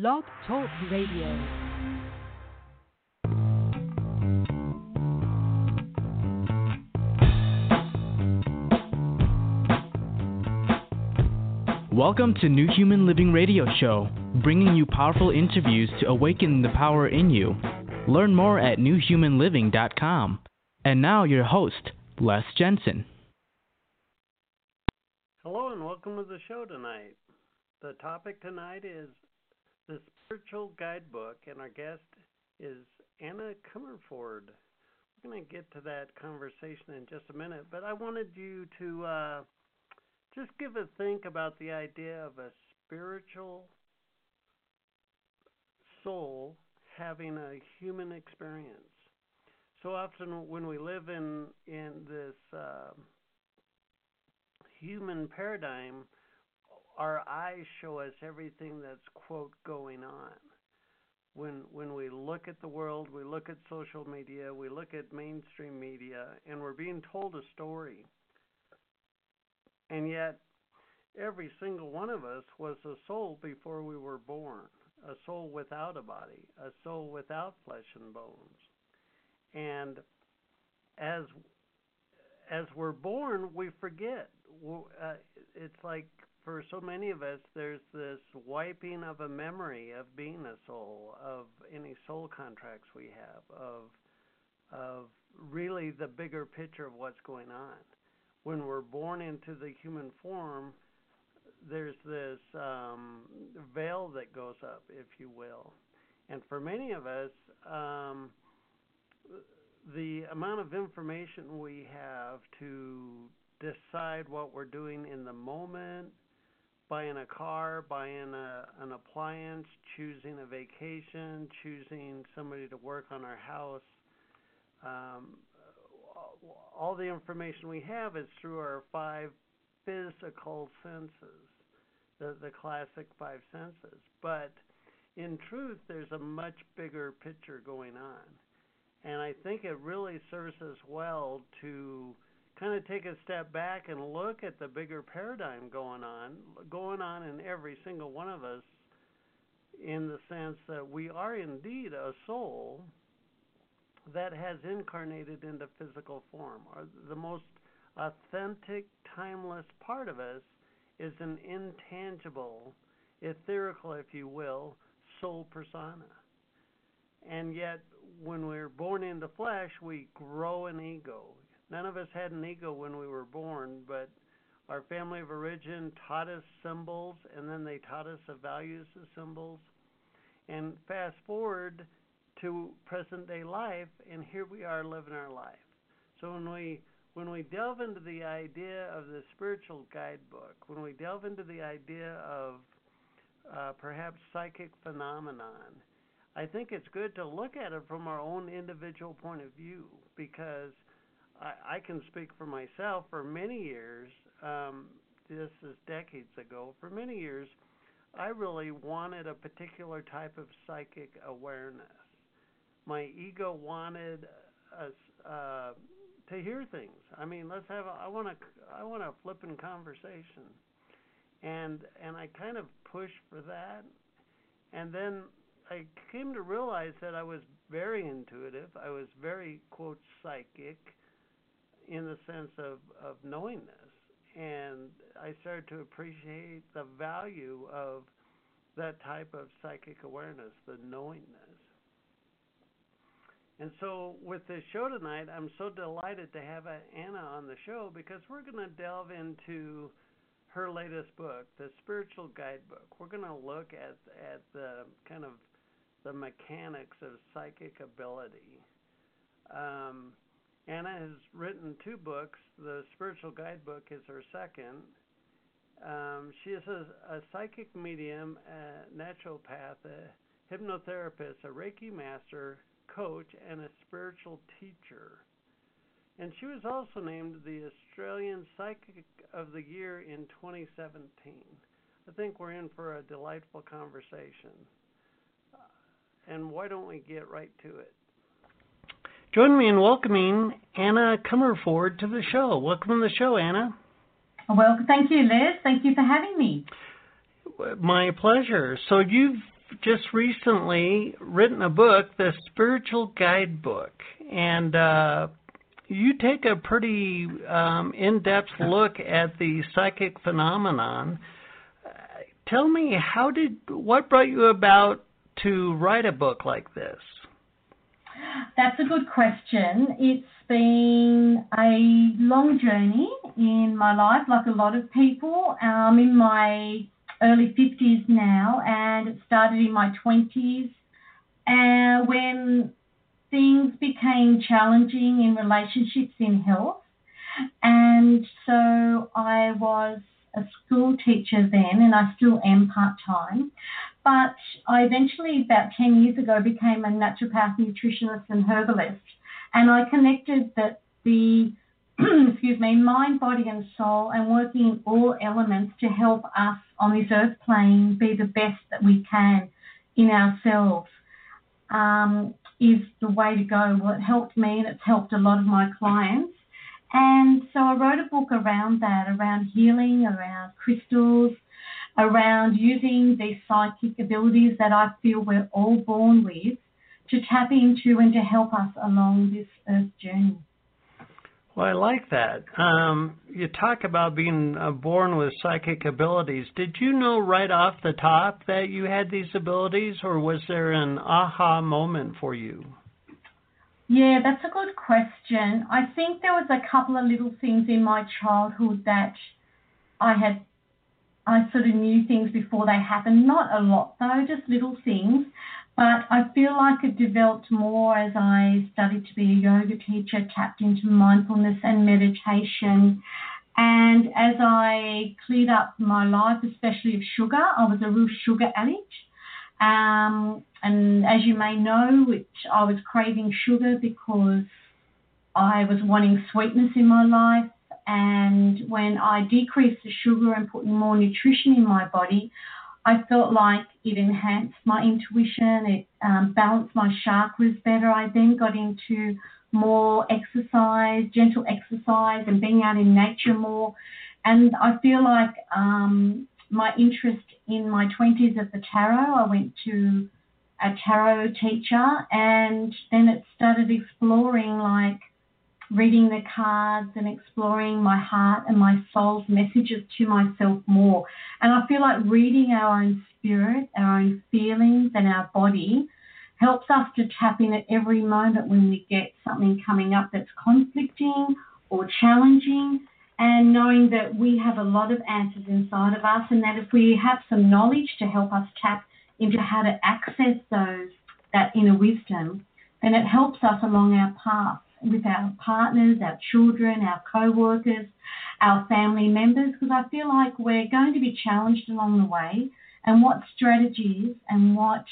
Blog Talk Radio. Welcome to New Human Living Radio Show, bringing you powerful interviews to awaken the power in you. Learn more at newhumanliving.com. And now, your host, Les Jensen. Hello, and welcome to the show tonight. The topic tonight is the spiritual guidebook, and our guest is Anna Comerford. We're going to get to that conversation in just a minute, but I wanted you to uh, just give a think about the idea of a spiritual soul having a human experience. So often, when we live in in this uh, human paradigm, our eyes show us everything that's quote going on. When when we look at the world, we look at social media, we look at mainstream media, and we're being told a story. And yet, every single one of us was a soul before we were born, a soul without a body, a soul without flesh and bones. And as as we're born, we forget. Uh, it's like for so many of us, there's this wiping of a memory of being a soul, of any soul contracts we have, of of really the bigger picture of what's going on. When we're born into the human form, there's this um, veil that goes up, if you will, and for many of us, um, the amount of information we have to decide what we're doing in the moment buying a car, buying a, an appliance, choosing a vacation, choosing somebody to work on our house. Um, all the information we have is through our five physical senses, the, the classic five senses. But in truth, there's a much bigger picture going on. And I think it really serves us well to kind of take a step back and look at the bigger paradigm going on, going on in every single one of us, in the sense that we are indeed a soul that has incarnated into physical form. Or the most authentic, timeless part of us is an intangible, etherical, if you will, soul persona. And yet, when we're born into flesh, we grow an ego. None of us had an ego when we were born, but our family of origin taught us symbols, and then they taught us the values of symbols. And fast forward to present day life, and here we are living our life. So when we when we delve into the idea of the spiritual guidebook, when we delve into the idea of uh, perhaps psychic phenomenon, I think it's good to look at it from our own individual point of view because I, I can speak for myself. For many years, um, this is decades ago. For many years, I really wanted a particular type of psychic awareness. My ego wanted us uh, to hear things. I mean, let's have. A, I want to. I want a flipping conversation, and and I kind of pushed for that, and then I came to realize that I was very intuitive. I was very quote psychic in the sense of, of knowing this. And I started to appreciate the value of that type of psychic awareness, the knowingness. And so, with this show tonight, I'm so delighted to have Anna on the show because we're going to delve into her latest book, The Spiritual Guidebook. We're going to look at at the kind of the mechanics of psychic ability. Um, Anna has written two books. The Spiritual Guidebook is her second. Um, she is a, a, psychic medium, a naturopath, a hypnotherapist, a Reiki master, coach, and a spiritual teacher. And she was also named the Australian Psychic of the Year in 2017. I think we're in for a delightful conversation. Uh, and why don't we get right to it? Join me in welcoming Anna Comerford to the show. Welcome to the show, Anna. Well, thank you, Liz. Thank you for having me. My pleasure. So you've just recently written a book, the Spiritual Guidebook, and uh, you take a pretty um, in-depth look at the psychic phenomenon. Uh, tell me, how did what brought you about to write a book like this? That's a good question. It's been a long journey in my life, like a lot of people. I'm in my early 50s now, and it started in my 20s. And uh, when things became challenging in relationships in health. And so I was a school teacher then, and I still am part time. But I eventually, about 10 years ago, became a naturopath, nutritionist, and herbalist. And I connected that the excuse me, mind, body, and soul, and working in all elements to help us on this earth plane be the best that we can in ourselves. Um, is the way to go. Well, it helped me and it's helped a lot of my clients. And so I wrote a book around that, around healing, around crystals, around using these psychic abilities that I feel we're all born with to tap into and to help us along this earth journey. Well, I like that. Um, you talk about being uh, born with psychic abilities. Did you know right off the top that you had these abilities, or was there an aha moment for you? Yeah, that's a good question. I think there was a couple of little things in my childhood that I had, I sort of knew things before they happened. Not a lot though, just little things. But I feel like it developed more as I studied to be a yoga teacher, tapped into mindfulness and meditation. And as I cleared up my life, especially of sugar, I was a real sugar addict. Um, and as you may know, which I was craving sugar because I was wanting sweetness in my life. And when I decreased the sugar and put more nutrition in my body, I felt like it enhanced my intuition, it um, balanced my chakras better. I then got into more exercise, gentle exercise, and being out in nature more. And I feel like um, my interest in my 20s of the tarot, I went to a tarot teacher, and then it started exploring like reading the cards and exploring my heart and my soul's messages to myself more. And I feel like reading our own spirit, our own feelings, and our body helps us to tap in at every moment when we get something coming up that's conflicting or challenging. And knowing that we have a lot of answers inside of us, and that if we have some knowledge to help us tap into how to access those, that inner wisdom, then it helps us along our path with our partners, our children, our co-workers, our family members, because I feel like we're going to be challenged along the way. And what strategies and what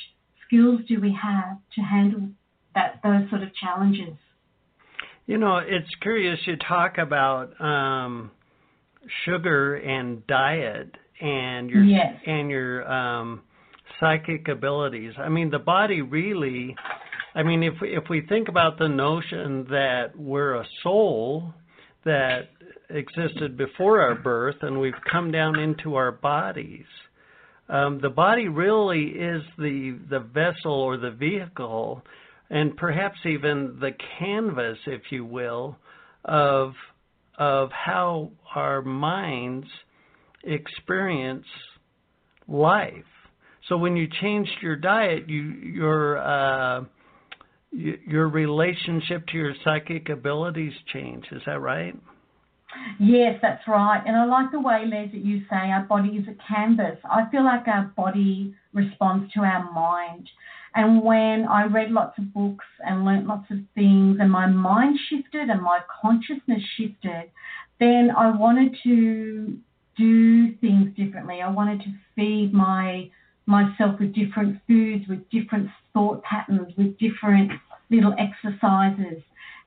skills do we have to handle that those sort of challenges? You know, it's curious you talk about um, sugar and diet and your yes. and your um, psychic abilities. I mean, the body really I mean, if if we think about the notion that we're a soul that existed before our birth and we've come down into our bodies, um, the body really is the the vessel or the vehicle, and perhaps even the canvas, if you will, of of how our minds experience life. So when you changed your diet, you your uh, your relationship to your psychic abilities change. Is that right? Yes, that's right. And I like the way, Les, that you say our body is a canvas. I feel like our body responds to our mind. And when I read lots of books and learnt lots of things, and my mind shifted and my consciousness shifted, then I wanted to do things differently. I wanted to feed my myself with different foods, with different thought patterns, with different little exercises.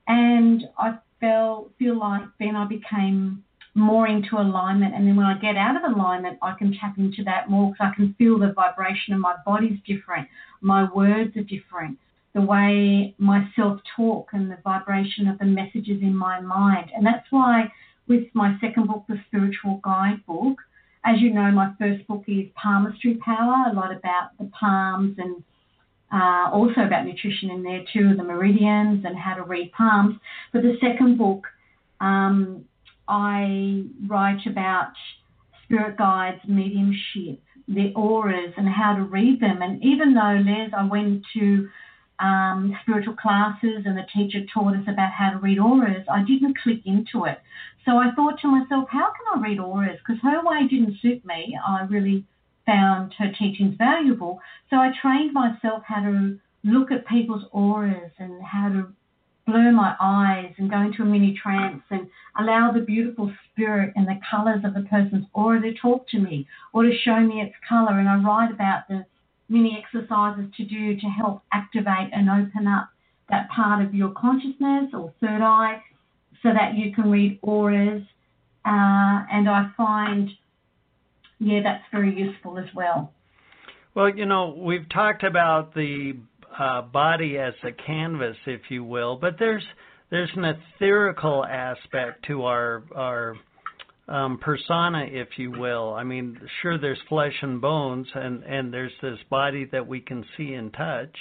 And I felt feel like then I became more into alignment. And then when I get out of alignment, I can tap into that more because I can feel the vibration of my body's different. My words are different. The way my self talk and the vibration of the messages in my mind. And that's why with my second book, The Spiritual Guidebook, as you know, my first book is Palmistry Power, a lot about the palms and uh, also about nutrition in there too, the meridians and how to read palms. But the second book, um, I write about spirit guides, mediumship, their auras, and how to read them. And even though, Les, I went to um, spiritual classes and the teacher taught us about how to read auras, I didn't click into it. So I thought to myself, how can I read auras? Because her way didn't suit me. I really found her teachings valuable. So I trained myself how to look at people's auras and how to blur my eyes and go into a mini trance and allow the beautiful spirit and the colors of the person's aura to talk to me or to show me its color. And I write about the many exercises to do to help activate and open up that part of your consciousness or third eye so that you can read auras. Uh, and I find yeah, that's very useful as well. Well, you know, we've talked about the uh, body as a canvas, if you will, but there's there's an etherical aspect to our our um, persona, if you will. I mean, sure, there's flesh and bones, and and there's this body that we can see and touch.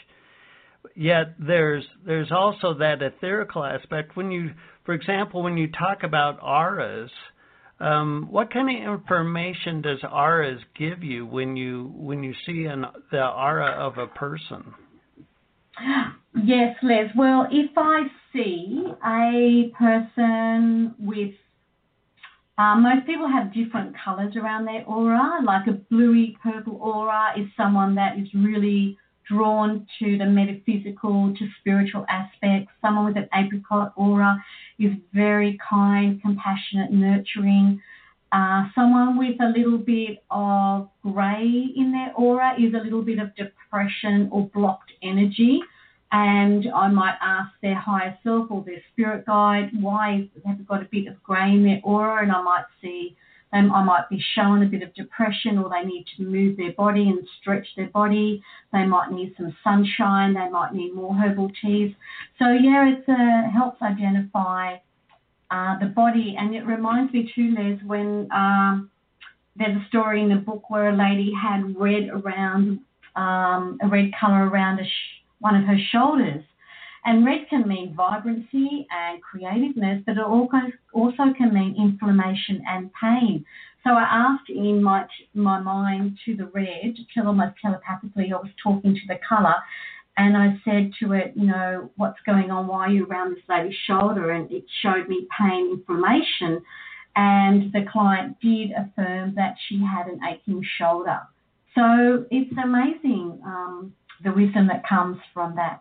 Yet there's there's also that etherical aspect. When you, for example, when you talk about auras, um, what kind of information does auras give you when you when you see an, the aura of a person? Yes, Les. Well, if I see a person with uh, most people have different colours around their aura. Like a bluey purple aura is someone that is really drawn to the metaphysical, to spiritual aspects. Someone with an apricot aura is very kind, compassionate, nurturing. Uh, someone with a little bit of grey in their aura is a little bit of depression or blocked energy. And I might ask their higher self or their spirit guide why they've got a bit of grey in their aura, and I might see um, I might be showing a bit of depression or they need to move their body and stretch their body. They might need some sunshine. They might need more herbal teas. So, yeah, it uh, helps identify uh, the body. And it reminds me, too, Les, when um, there's a story in the book where a lady had red around, um, a red colour around sh- one of her shoulders. And red can mean vibrancy and creativeness, but it also can mean inflammation and pain. So I asked in my my mind to the red, almost telepathically, I was talking to the colour, and I said to it, you know, what's going on? Why are you around this lady's shoulder? And it showed me pain, inflammation. And the client did affirm that she had an aching shoulder. So it's amazing um, the wisdom that comes from that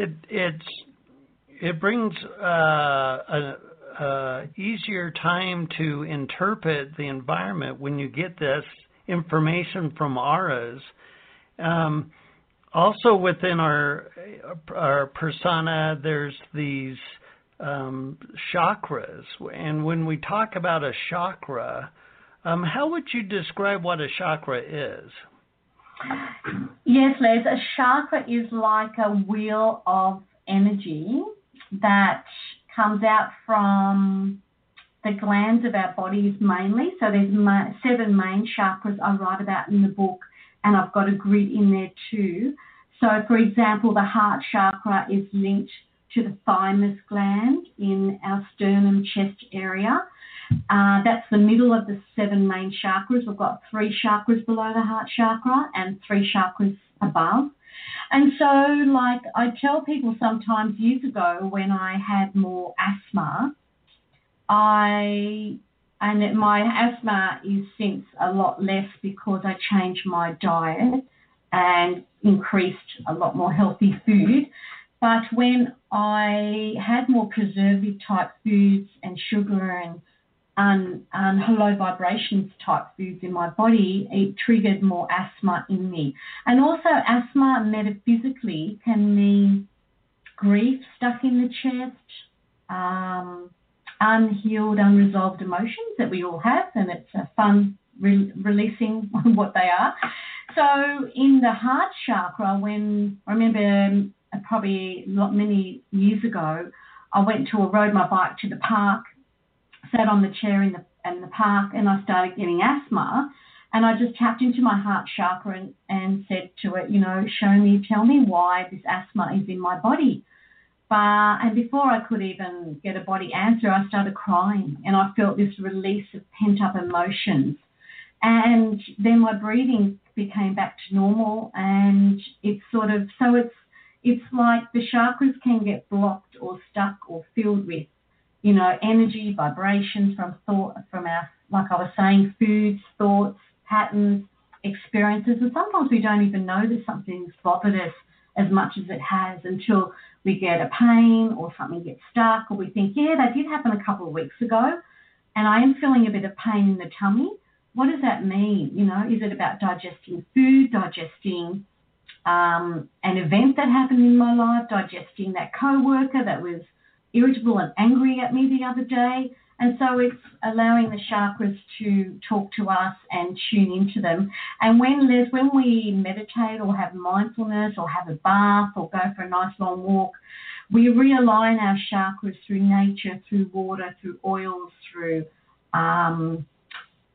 it it's it brings uh, a, a easier time to interpret the environment when you get this information from auras. Um, also within our our persona, there's these um, chakras, and when we talk about a chakra, um, how would you describe what a chakra is? Yes, Les. A chakra is like a wheel of energy that comes out from the glands of our bodies mainly. So there's seven main chakras I write about in the book, and I've got a grid in there too. So, for example, the heart chakra is linked to the thymus gland in our sternum chest area. Uh, that's the middle of the seven main chakras. We've got three chakras below the heart chakra and three chakras above. And so, like I tell people sometimes years ago when I had more asthma, I and my asthma is since a lot less because I changed my diet and increased a lot more healthy food. But when I had more preservative type foods and sugar and and, and low vibrations type foods in my body, it triggered more asthma in me. And also, asthma metaphysically can mean grief stuck in the chest, um, unhealed, unresolved emotions that we all have, and it's a fun re- releasing what they are. So, in the heart chakra, when I remember um, probably many years ago, I went to, a rode my bike to the park sat on the chair in the in the park and I started getting asthma. And I just tapped into my heart chakra and, and said to it, you know, show me, tell me why this asthma is in my body. But, and before I could even get a body answer, I started crying and I felt this release of pent up emotions. And then my breathing became back to normal and it's sort of, so it's, it's like the chakras can get blocked or stuck or filled with, you know, energy, vibrations from thought, from our, like I was saying, foods, thoughts, patterns, experiences. And sometimes we don't even know that something's bothered us as much as it has until we get a pain or something gets stuck or we think, yeah, that did happen a couple of weeks ago and I am feeling a bit of pain in the tummy. What does that mean? You know, is it about digesting food, digesting um, an event that happened in my life, digesting that co-worker that was irritable and angry at me the other day? And so it's allowing the chakras to talk to us and tune into them. And when Les, when we meditate or have mindfulness or have a bath or go for a nice long walk, we realign our chakras through nature, through water, through oils, through um,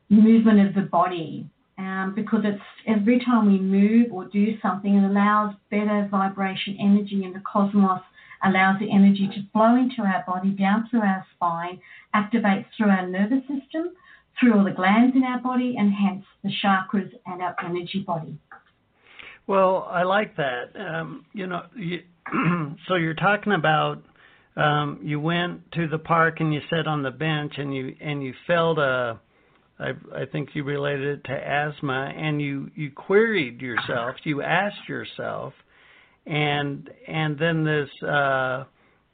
movement of the body. Um, because it's every time we move or do something, it allows better vibration energy in the cosmos allows the energy to flow into our body, down through our spine, activates through our nervous system, through all the glands in our body, and hence the chakras and our energy body. Well, I like that. Um, you know, you, so you're talking about um, you went to the park and you sat on the bench and you and you felt a I, I think you related it to asthma and you you queried yourself you asked yourself and and then this uh,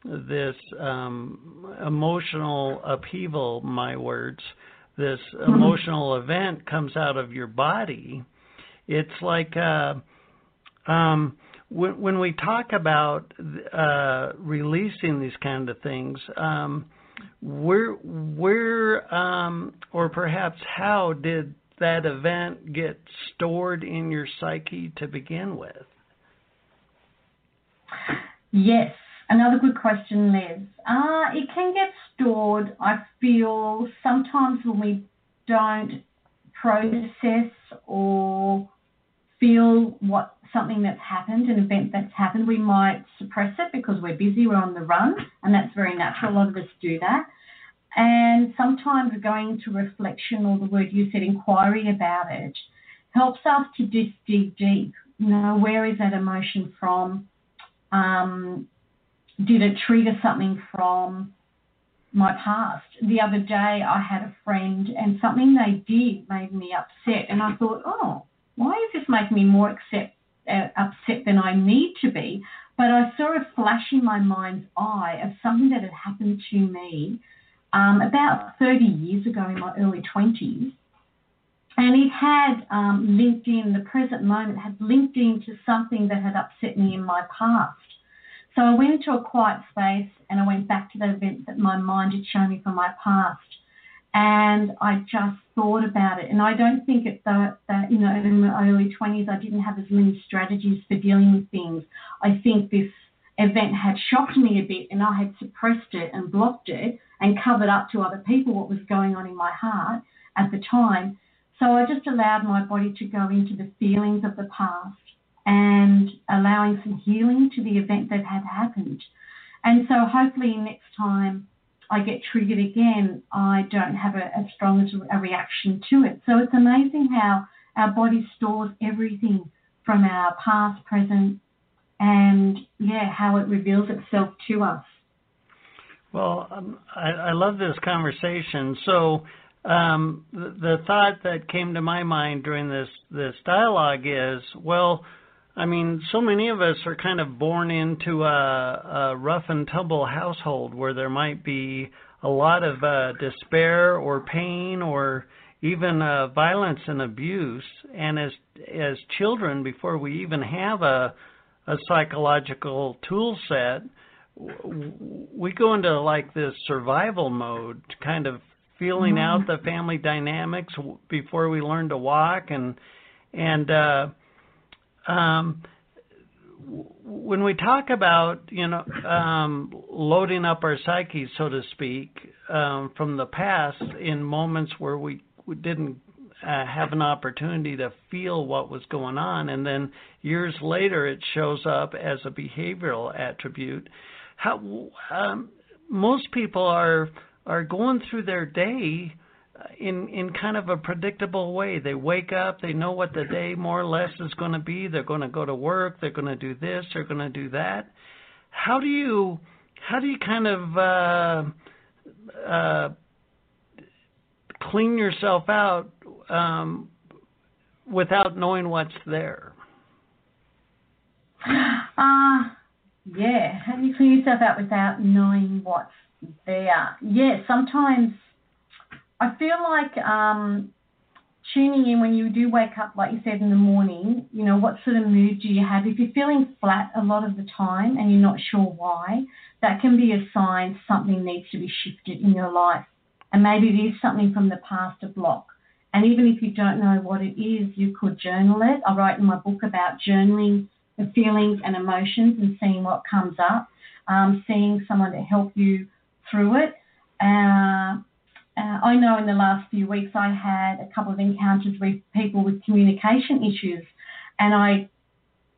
this um, emotional upheaval, my words, this mm-hmm. emotional event comes out of your body. It's like uh, um, when, when we talk about uh, releasing these kind of things. Um, where where um, or perhaps how did that event get stored in your psyche to begin with? Yes, another good question, Liz. Uh, it can get stored, I feel, sometimes when we don't process or feel what something that's happened, an event that's happened, we might suppress it because we're busy, we're on the run, and that's very natural. A lot of us do that. And sometimes going to reflection or the word you said, inquiry about it, helps us to just dig deep. You know, where is that emotion from? Um, did it trigger something from my past? The other day, I had a friend, and something they did made me upset, and I thought, oh, why is this making me more accept, uh, upset than I need to be? But I saw a flash in my mind's eye of something that had happened to me um, about 30 years ago in my early 20s. And it had um, linked in, the present moment had linked into something that had upset me in my past. So I went into a quiet space and I went back to that event that my mind had shown me from my past. And I just thought about it. And I don't think at that, that you know, in my early 20s, I didn't have as many strategies for dealing with things. I think this event had shocked me a bit and I had suppressed it and blocked it and covered up to other people what was going on in my heart at the time. So I just allowed my body to go into the feelings of the past and allowing some healing to the event that had happened. And so hopefully next time I get triggered again, I don't have a, as strong a reaction to it. So it's amazing how our body stores everything from our past, present, and yeah, how it reveals itself to us. Well, um, I, I love this conversation. So um, the, thought that came to my mind during this this dialogue is, well, I mean, so many of us are kind of born into a, a rough and tumble household where there might be a lot of uh, despair or pain or even uh, violence and abuse. And as as children, before we even have a a psychological tool set, we go into like this survival mode, kind of feeling mm-hmm. out the family dynamics before we learn to walk and and uh um, when we talk about you know um, loading up our psyche, so to speak, um, from the past in moments where we, we didn't uh, have an opportunity to feel what was going on, and then years later it shows up as a behavioral attribute. How um, most people are are going through their day in in kind of a predictable way. They wake up, they know what the day more or less is going to be. They're going to go to work, they're going to do this, they're going to do that. How do you how do you kind of uh, uh, clean yourself out um, without knowing what's there? Uh, yeah. How do you clean yourself out without knowing what's there? Yeah, sometimes I feel like um, tuning in when you do wake up, like you said in the morning, you know, what sort of mood do you have? If you're feeling flat a lot of the time and you're not sure why, that can be a sign something needs to be shifted in your life. And maybe it is something from the past to block. And even if you don't know what it is, you could journal it. I write in my book about journaling the feelings and emotions and seeing what comes up, um, seeing someone to help you through it. Uh, uh, I know in the last few weeks I had a couple of encounters with people with communication issues, and I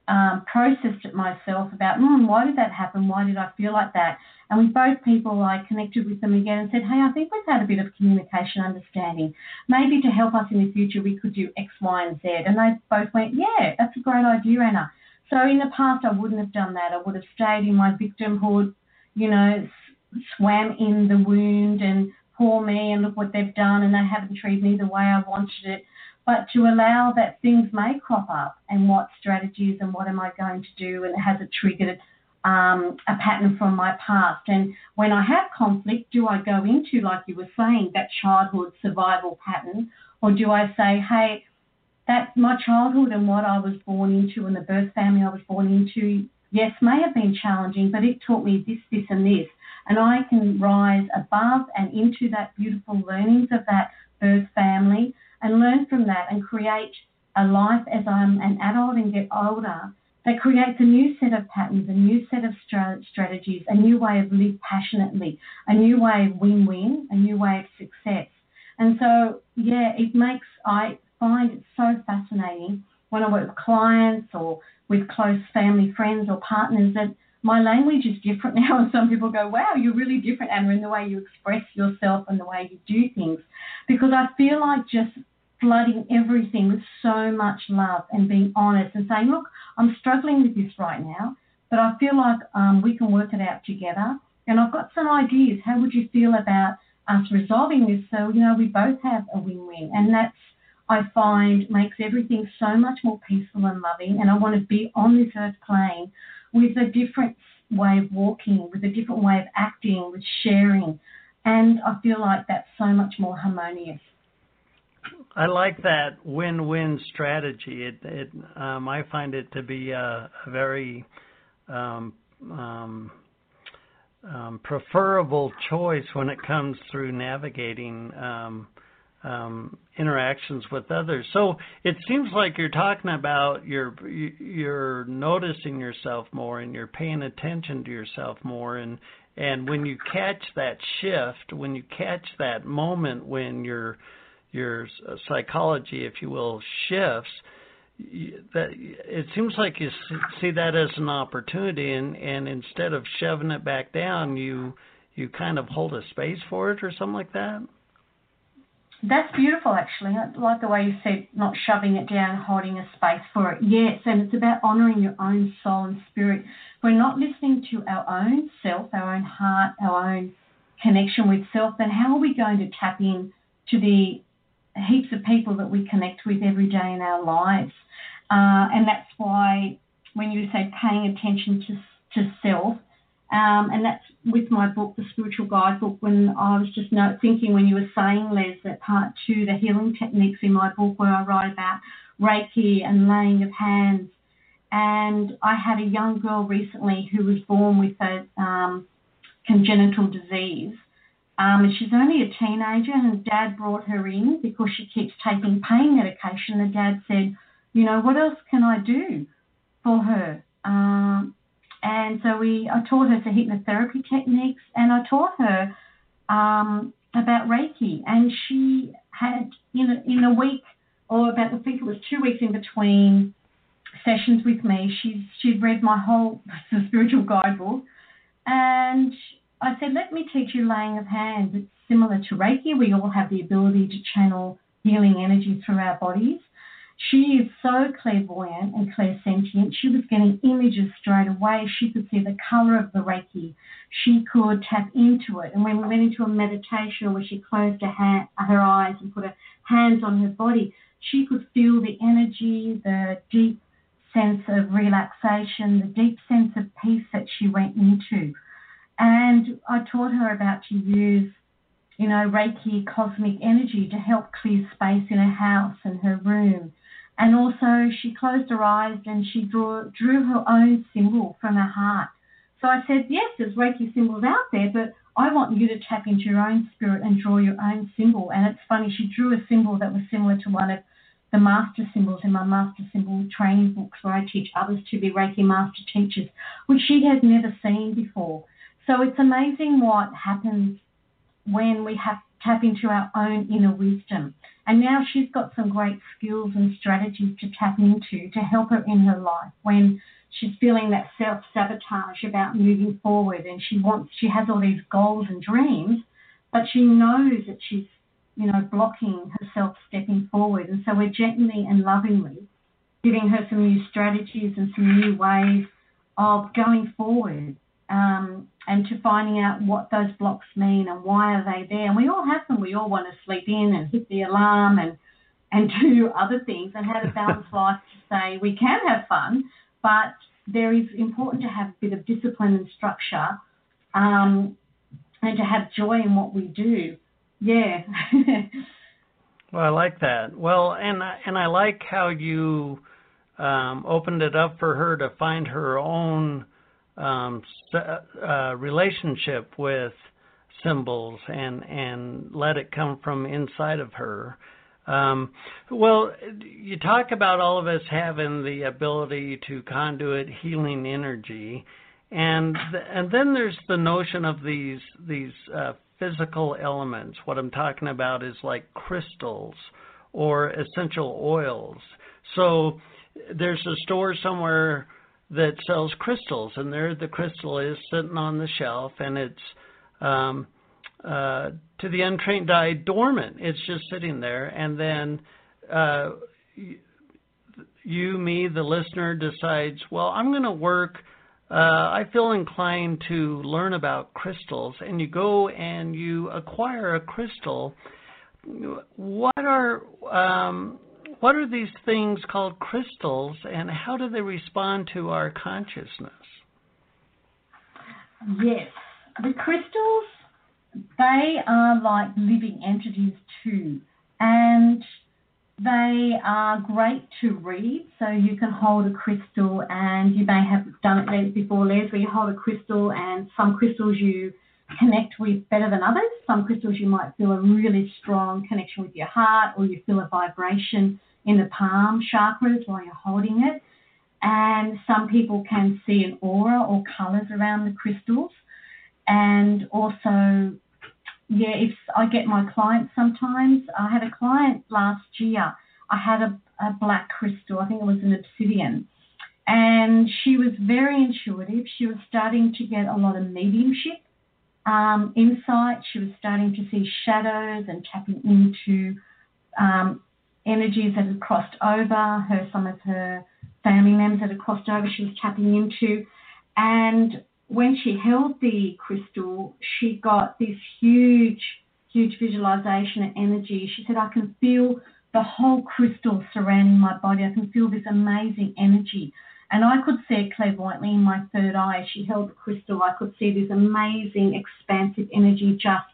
um, processed it myself about, mm, why did that happen? Why did I feel like that? And with both people, I connected with them again and said, hey, I think we've had a bit of communication understanding. Maybe to help us in the future, we could do X, Y, and Z. And they both went, yeah, that's a great idea, Anna. So in the past, I wouldn't have done that. I would have stayed in my victimhood, you know, swam in the wound and poor me and look what they've done and they haven't treated me the way I wanted it. But to allow that things may crop up and what strategies and what am I going to do and has it triggered um, a pattern from my past. And when I have conflict, do I go into, like you were saying, that childhood survival pattern, or do I say, hey, that's my childhood and what I was born into and the birth family I was born into, yes, may have been challenging, but it taught me this, this, and this and I can rise above and into that beautiful learnings of that birth family and learn from that and create a life as I'm an adult and get older that creates a new set of patterns, a new set of strategies, a new way of live passionately, a new way of win-win, a new way of success. And so, yeah, it makes I find it so fascinating when I work with clients or with close family friends or partners that my language is different now, and some people go, "Wow, you're really different, Anna, in the way you express yourself and the way you do things," because I feel like just flooding everything with so much love and being honest and saying, "Look, I'm struggling with this right now, but I feel like um, we can work it out together, and I've got some ideas. How would you feel about us resolving this so you know we both have a win-win?" And that's I find makes everything so much more peaceful and loving. And I want to be on this earth plane with a different way of walking, with a different way of acting, with sharing. And I feel like that's so much more harmonious. I like that win-win strategy. It, it um, I find it to be a, a very um, um, um preferable choice when it comes through navigating um, interactions with others. So it seems like you're talking about you're you're noticing yourself more and you're paying attention to yourself more and and when you catch that shift, when you catch that moment when your your psychology, if you will, shifts, that it seems like you see that as an opportunity and and instead of shoving it back down, you you kind of hold a space for it or something like that. That's beautiful, actually. I like the way you said not shoving it down, holding a space for it. Yes, and it's about honouring your own soul and spirit. We're not listening to our own self, our own heart, our own connection with self, then how are we going to tap in to the heaps of people that we connect with every day in our lives? Uh, and that's why when you say paying attention to, to self, um, and that's with my book, The Spiritual Guidebook, when I was just thinking when you were saying, Les, that part two, the healing techniques in my book, where I write about Reiki and laying of hands. And I had a young girl recently who was born with a um, congenital disease. Um, and she's only a teenager, and dad brought her in because she keeps taking pain medication. The dad said, You know, what else can I do for her? Um, and so we, I taught her some hypnotherapy techniques, and I taught her um, about Reiki. And she had, in a, in a week, or about I think it was two weeks in between sessions with me, she's she'd read my whole spiritual guidebook, and I said, let me teach you laying of hands. It's similar to Reiki. We all have the ability to channel healing energy through our bodies. She is so clairvoyant and clairsentient. She was getting images straight away. She could see the color of the Reiki. She could tap into it. And when we went into a meditation where she closed her, hand, her eyes and put her hands on her body, she could feel the energy, the deep sense of relaxation, the deep sense of peace that she went into. And I taught her about to use, you know, Reiki cosmic energy to help clear space in her house and her room. And also, she closed her eyes and she drew, drew her own symbol from her heart. So I said, Yes, there's Reiki symbols out there, but I want you to tap into your own spirit and draw your own symbol. And it's funny, she drew a symbol that was similar to one of the master symbols in my master symbol training books where I teach others to be Reiki master teachers, which she had never seen before. So it's amazing what happens when we have tap into our own inner wisdom. And now she's got some great skills and strategies to tap into to help her in her life when she's feeling that self sabotage about moving forward and she wants she has all these goals and dreams, but she knows that she's you know, blocking herself stepping forward. And so we're gently and lovingly giving her some new strategies and some new ways of going forward um, and to finding out what those blocks mean and why are they there. And we all have them. We all want to sleep in and hit the alarm and and do other things and have a balanced life to say we can have fun, but there is important to have a bit of discipline and structure um, and to have joy in what we do. Yeah. well, I like that. Well, and and I like how you um, opened it up for her to find her own um, uh, relationship with symbols and and let it come from inside of her. Um, well, you talk about all of us having the ability to conduit healing energy, and and then there's the notion of these these uh, physical elements. What I'm talking about is like crystals or essential oils. So there's a store somewhere that sells crystals, and there the crystal is sitting on the shelf, and it's um, uh, to the untrained eye dormant. It's just sitting there, and then uh, you, me, the listener, decides, well, I'm going to work uh, I feel inclined to learn about crystals, and you go and you acquire a crystal. What are um, what are these things called crystals, and how do they respond to our consciousness? Yes, the crystals they are like living entities too, and they are great to read, so you can hold a crystal, and you may have done it before, Les, where you hold a crystal, and some crystals you connect with better than others. Some crystals you might feel a really strong connection with your heart, or you feel a vibration in the palm chakras while you're holding it. And some people can see an aura or colors around the crystals. And also, yeah, if I get my clients sometimes, I had a client last year. I had a, a black crystal, I think it was an obsidian, and she was very intuitive. She was starting to get a lot of mediumship um, insight. She was starting to see shadows and tapping into um, energies that had crossed over her, some of her family members that had crossed over. She was tapping into, and when she held the crystal, she got this huge, huge visualization and energy. She said, I can feel the whole crystal surrounding my body. I can feel this amazing energy. And I could see it clairvoyantly in my third eye. She held the crystal. I could see this amazing, expansive energy just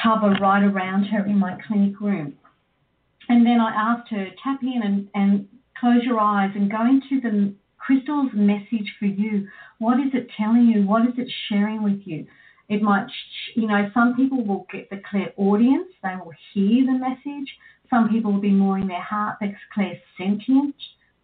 cover right around her in my clinic room. And then I asked her, tap in and, and close your eyes and go into the crystal's message for you. What is it telling you? What is it sharing with you? It might, you know, some people will get the clairaudience, they will hear the message. Some people will be more in their heart, that's clear sentient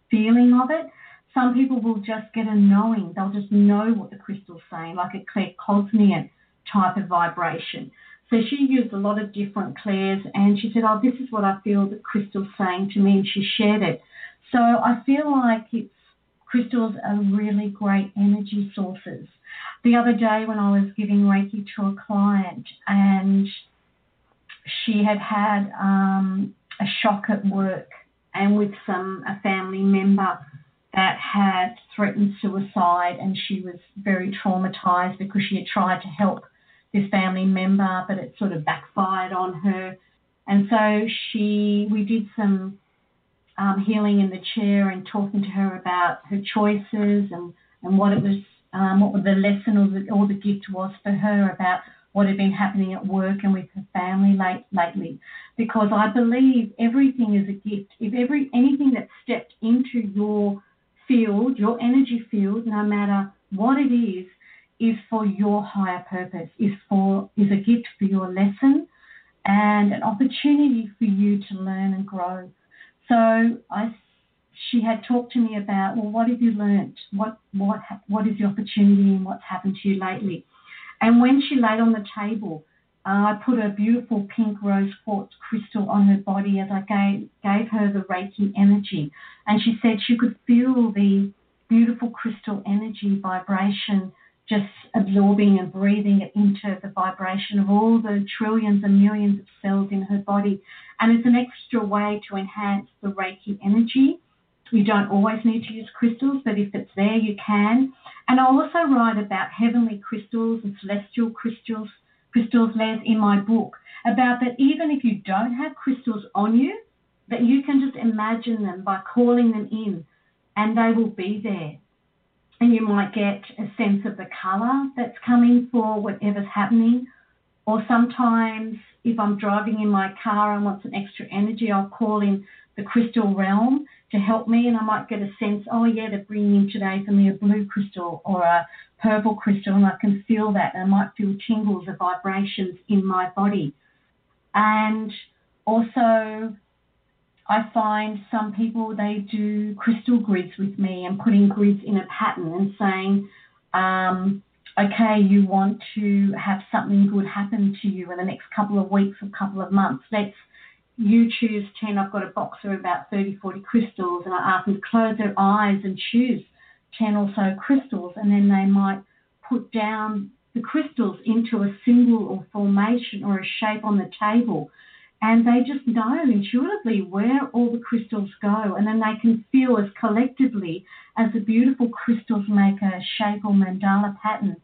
feeling of it. some people will just get a knowing. They'll just know what the crystal's saying, like a clear claircognizant type of vibration. So she used a lot of different clairs and she said, Oh, this is what I feel the crystal's saying to me, and she shared it. So I feel like it's crystals are really great energy sources. The other day when I was giving Reiki to a client and she had had um, a shock at work and with some a family member that had threatened suicide and she was very traumatized because she had tried to help this family member but it sort of backfired on her and so she we did some um, healing in the chair and talking to her about her choices and, and what it was um, what the lesson or the, or the gift was for her about what had been happening at work and with her family late, lately. Because I believe everything is a gift. If every anything that stepped into your field, your energy field, no matter what it is, is for your higher purpose, is for is a gift for your lesson and an opportunity for you to learn and grow. So I she had talked to me about, well, what have you learnt? What what what is the opportunity and what's happened to you lately? And when she laid on the table, uh, I put a beautiful pink rose quartz crystal on her body as I gave, gave her the Reiki energy. And she said she could feel the beautiful crystal energy vibration just absorbing and breathing it into the vibration of all the trillions and millions of cells in her body. And it's an extra way to enhance the Reiki energy. You don't always need to use crystals, but if it's there, you can. And I also write about heavenly crystals and celestial crystals, crystals, Les, in my book, about that even if you don't have crystals on you, that you can just imagine them by calling them in and they will be there. And you might get a sense of the colour that's coming for whatever's happening. Or sometimes, if I'm driving in my car and want some extra energy, I'll call in the crystal realm to help me, and I might get a sense, oh yeah, they're bringing in today for me a blue crystal or a purple crystal, and I can feel that, and I might feel tingles of vibrations in my body. And also, I find some people they do crystal grids with me and putting grids in a pattern and saying, um, okay, you want to have something good happen to you in the next couple of weeks or couple of months. Let's you choose 10, I've got a box of about 30, 40 crystals, and I ask them to close their eyes and choose 10 or so crystals, and then they might put down the crystals into a symbol or formation or a shape on the table. And they just know intuitively where all the crystals go, and then they can feel as collectively as the beautiful crystals make a shape or mandala pattern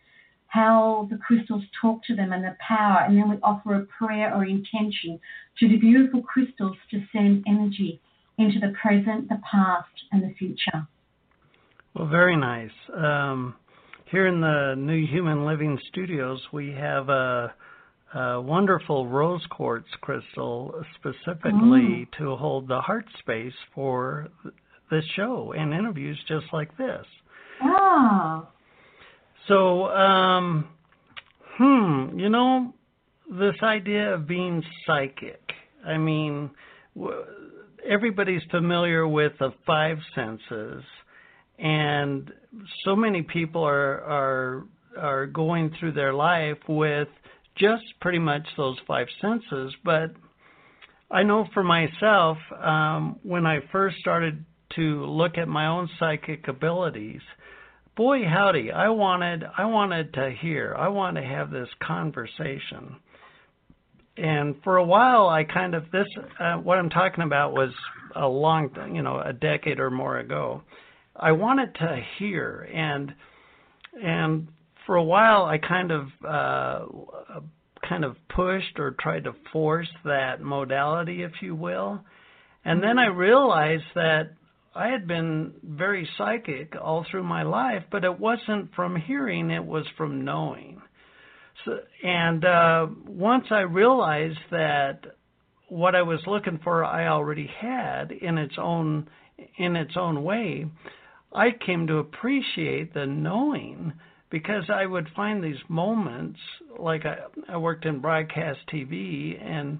how the crystals talk to them and the power, and then we offer a prayer or intention to the beautiful crystals to send energy into the present, the past, and the future. Well, very nice. Um, here in the New Human Living Studios, we have a, a wonderful rose quartz crystal specifically mm. to hold the heart space for this show and interviews just like this. Oh. So, um, hmm, you know, this idea of being psychic. I mean, everybody's familiar with the five senses, and so many people are are are going through their life with just pretty much those five senses. But I know for myself, um, when I first started to look at my own psychic abilities, boy howdy, I wanted I wanted to hear. I wanted to have this conversation. And for a while, I kind of this uh, what I'm talking about was a long, you know, a decade or more ago. I wanted to hear, and and for a while, I kind of uh, kind of pushed or tried to force that modality, if you will. And then I realized that I had been very psychic all through my life, but it wasn't from hearing, it was from knowing. So, and uh, once I realized that what I was looking for I already had in its own in its own way, I came to appreciate the knowing because I would find these moments like I, I worked in broadcast TV and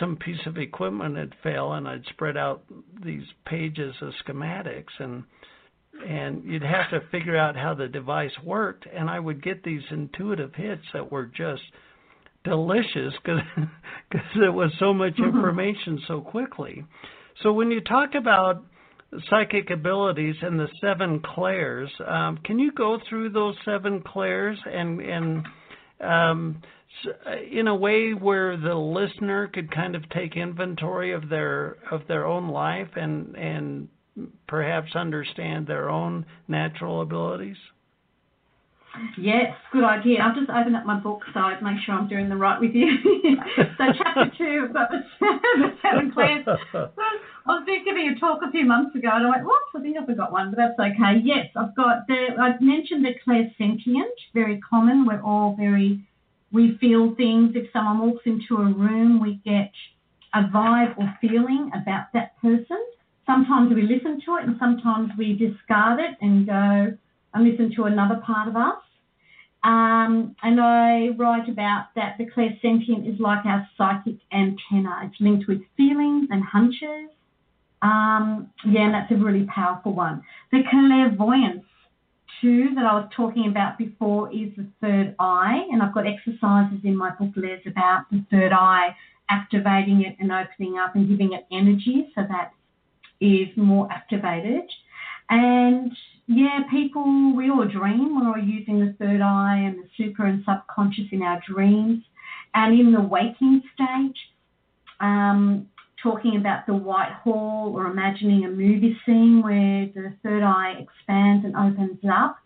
some piece of equipment had failed and I'd spread out these pages of schematics and and you'd have to figure out how the device worked. And I would get these intuitive hits that were just delicious because because it was so much Mm-hmm. information so quickly. So when you talk about psychic abilities and the seven clairs, um, can you go through those seven clairs and and um, in a way where the listener could kind of take inventory of their of their own life and and perhaps understand their own natural abilities? Yes, good idea. I'll just open up my book so I make sure I'm doing the right with you. so chapter two, I've the, seven clairs. I was giving a talk a few months ago and I went, whoops, I think I forgot one, but that's okay. Yes, I've got the, I've mentioned the clairsentient, very common. We're all very, we feel things. If someone walks into a room, we get a vibe or feeling about that person. Sometimes we listen to it and sometimes we discard it and go and listen to another part of us. Um, and I write about that the clairsentient is like our psychic antenna. It's linked with feelings and hunches. Um, yeah, and that's a really powerful one. The clairvoyance, too, that I was talking about before is the third eye. And I've got exercises in my book, Les, about the third eye, activating it and opening up and giving it energy so that is more activated. And yeah, people, we all dream. We're all using the third eye and the super and subconscious in our dreams. And in the waking stage, um, talking about the white hall or imagining a movie scene where the third eye expands and opens up.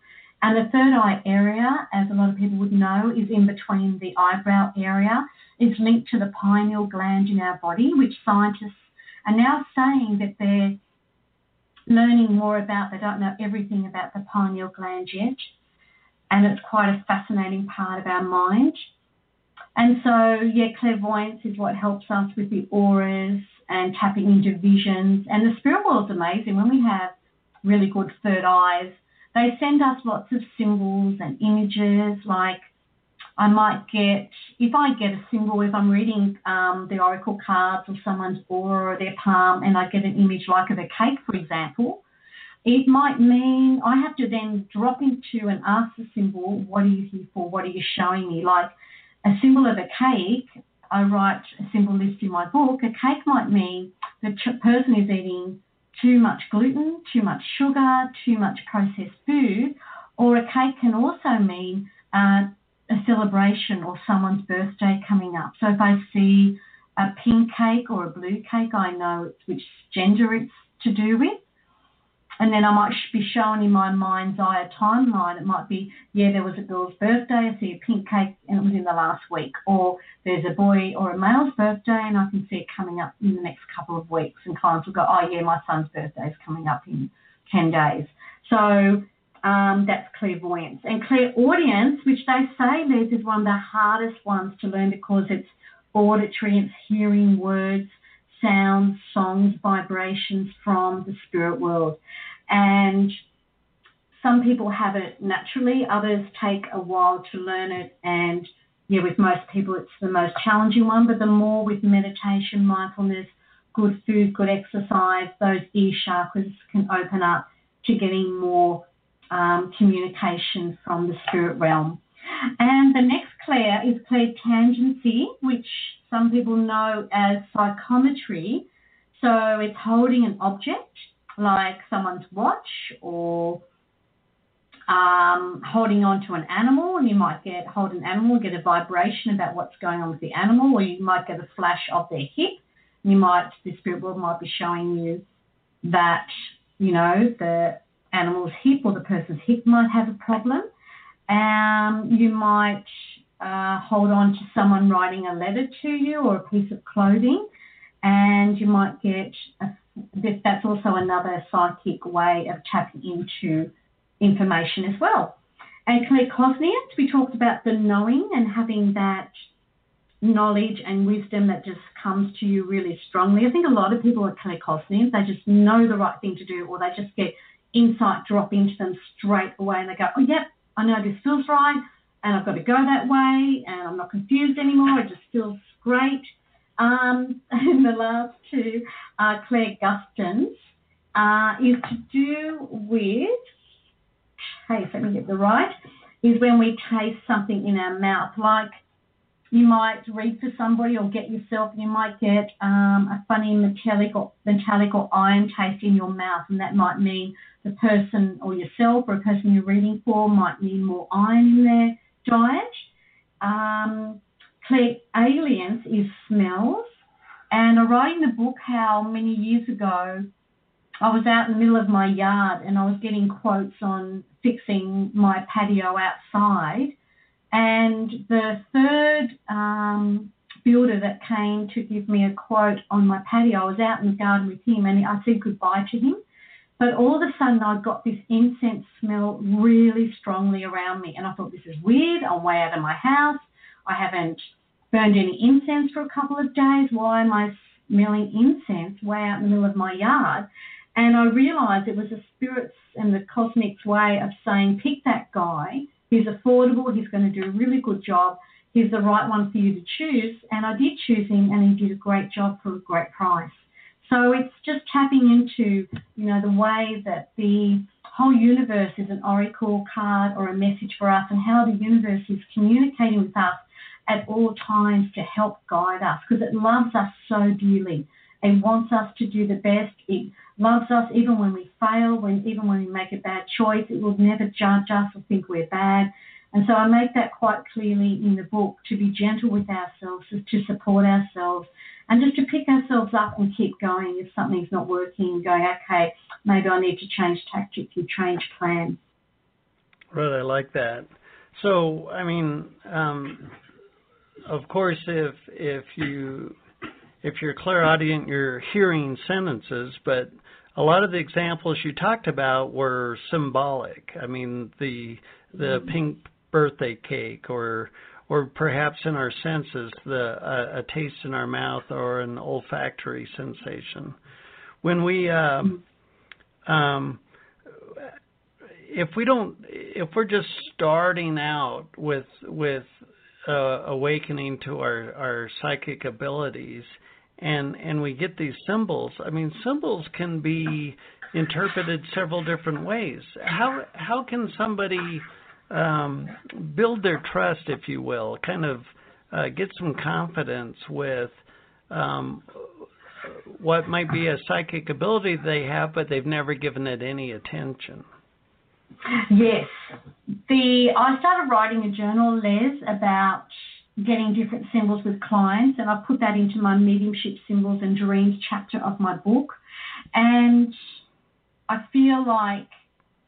And the third eye area, as a lot of people would know, is in between the eyebrow area. It's linked to the pineal gland in our body, which scientists are now saying that they're learning more about. They don't know everything about the pineal gland yet. And it's quite a fascinating part of our mind. And so, yeah, clairvoyance is what helps us with the auras and tapping into visions. And the spirit world is amazing. When we have really good third eyes, they send us lots of symbols and images. Like I might get, if I get a symbol, if I'm reading um, the oracle cards or someone's aura or their palm, and I get an image like of a cake, for example, it might mean I have to then drop into and ask the symbol, what are you here for? What are you showing me? Like a symbol of a cake, I write a symbol list in my book. A cake might mean the person is eating too much gluten, too much sugar, too much processed food, or a cake can also mean uh, a celebration or someone's birthday coming up. So if I see a pink cake or a blue cake, I know which gender it's to do with. And then I might be shown in my mind's eye a timeline. It might be, yeah, there was a girl's birthday, I see a pink cake, and it was in the last week. Or there's a boy or a male's birthday, and I can see it coming up in the next couple of weeks. And clients will go, oh, yeah, my son's birthday is coming up in 10 days. So um, that's clairvoyance. And clairaudience, which they say, Les, is one of the hardest ones to learn because it's auditory, it's hearing words, sounds, songs, vibrations from the spirit world. And some people have it naturally, others take a while to learn it. And yeah, with most people, it's the most challenging one. But the more with meditation, mindfulness, good food, good exercise, those ear chakras can open up to getting more um, communication from the spirit realm. And the next clair is clairtangency, which some people know as psychometry. So it's holding an object like someone's watch or um, holding on to an animal, and you might get hold an animal, get a vibration about what's going on with the animal, or you might get a flash of their hip. You might the spirit world might be showing you that you know the animal's hip or the person's hip might have a problem. Um, you might uh, hold on to someone writing a letter to you or a piece of clothing, and you might get a, that's also another psychic way of tapping into information as well. And claircognizant, we talked about the knowing and having that knowledge and wisdom that just comes to you really strongly. I think a lot of people are claircognizant; they just know the right thing to do, or they just get insight drop into them straight away, and they go, "Oh, yep, I know this feels right, and I've got to go that way, and I'm not confused anymore. It just feels great." Um, and the last two are clairgustance. uh, is to do with taste. Let me get the right. Is when we taste something in our mouth, like you might read for somebody or get yourself, you might get um, a funny metallic or metallic or iron taste in your mouth, and that might mean the person or yourself or a person you're reading for might need more iron in their diet. Um, clairalience is smells, and I write in the book how many years ago I was out in the middle of my yard and I was getting quotes on fixing my patio outside and the third um, builder that came to give me a quote on my patio, I was out in the garden with him and I said goodbye to him. But all of a sudden, I got this incense smell really strongly around me. And I thought, this is weird. I'm way out of my house. I haven't burned any incense for a couple of days. Why am I smelling incense way out in the middle of my yard? And I realized it was the spirits and the cosmic's way of saying, pick that guy He's affordable. He's going to do a really good job. He's the right one for you to choose. And I did choose him, and he did a great job for a great price. So it's just tapping into, you know, the way that the whole universe is an oracle card or a message for us, and how the universe is communicating with us at all times to help guide us because it loves us so dearly. It wants us to do the best. It loves us even when we fail, when even when we make a bad choice. It will never judge us or think we're bad. And so I make that quite clearly in the book to be gentle with ourselves, to support ourselves, and just to pick ourselves up and keep going if something's not working, going, okay, maybe I need to change tactics and change plan. Right, I like that. So, I mean, um, of course, if if you if you're clairaudient, you're hearing sentences, but a lot of the examples you talked about were symbolic. I mean, the the mm-hmm. pink birthday cake, or or perhaps in our senses, the a, a taste in our mouth or an olfactory sensation. When we uh, um, if we don't if we're just starting out with with uh, awakening to our our psychic abilities and and we get these symbols. I mean, symbols can be interpreted several different ways. How how can somebody um, build their trust, if you will, kind of uh, get some confidence with um, what might be a psychic ability they have, but they've never given it any attention? Yes, the I started writing a journal, Les, about getting different symbols with clients, and I put that into my mediumship symbols and dreams chapter of my book. And I feel like,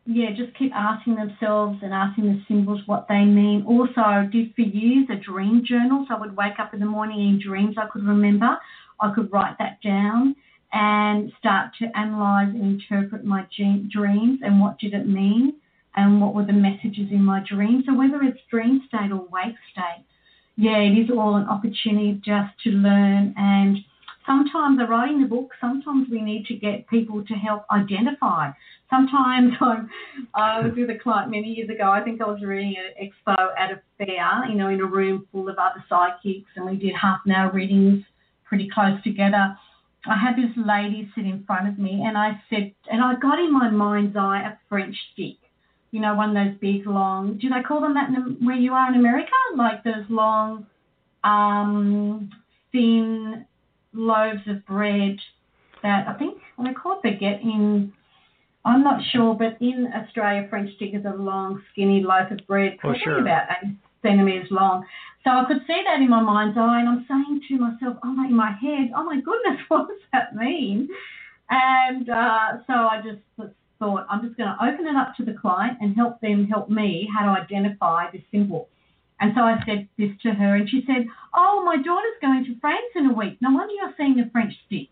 yeah, just keep asking themselves and asking the symbols what they mean. Also, I did for years a dream journal, so I would wake up in the morning in dreams I could remember. I could write that down and start to analyze and interpret my dreams and what did it mean and what were the messages in my dream. So whether it's dream state or wake state, yeah, it is all an opportunity just to learn. And sometimes I write the book, sometimes we need to get people to help identify. Sometimes I'm, I was with a client many years ago. I think I was reading an expo at a fair, you know, in a room full of other psychics, and we did half an hour readings pretty close together. I had this lady sit in front of me, and I said, and I got in my mind's eye a French stick you know, one of those big, long. Do they call them that in, where you are in America? Like those long, um, thin loaves of bread that I think what they call it baguette in. I'm not sure, but in Australia, French stick is a long, skinny loaf of bread, oh, probably sure. about eight centimeters long. So I could see that in my mind's eye, and I'm saying to myself, oh my, in my head, oh my goodness, what does that mean? And uh, so I just thought, I'm just going to open it up to the client and help them help me how to identify this symbol. And so I said this to her, and she said, Oh, my daughter's going to France in a week. No wonder you're seeing a French stick.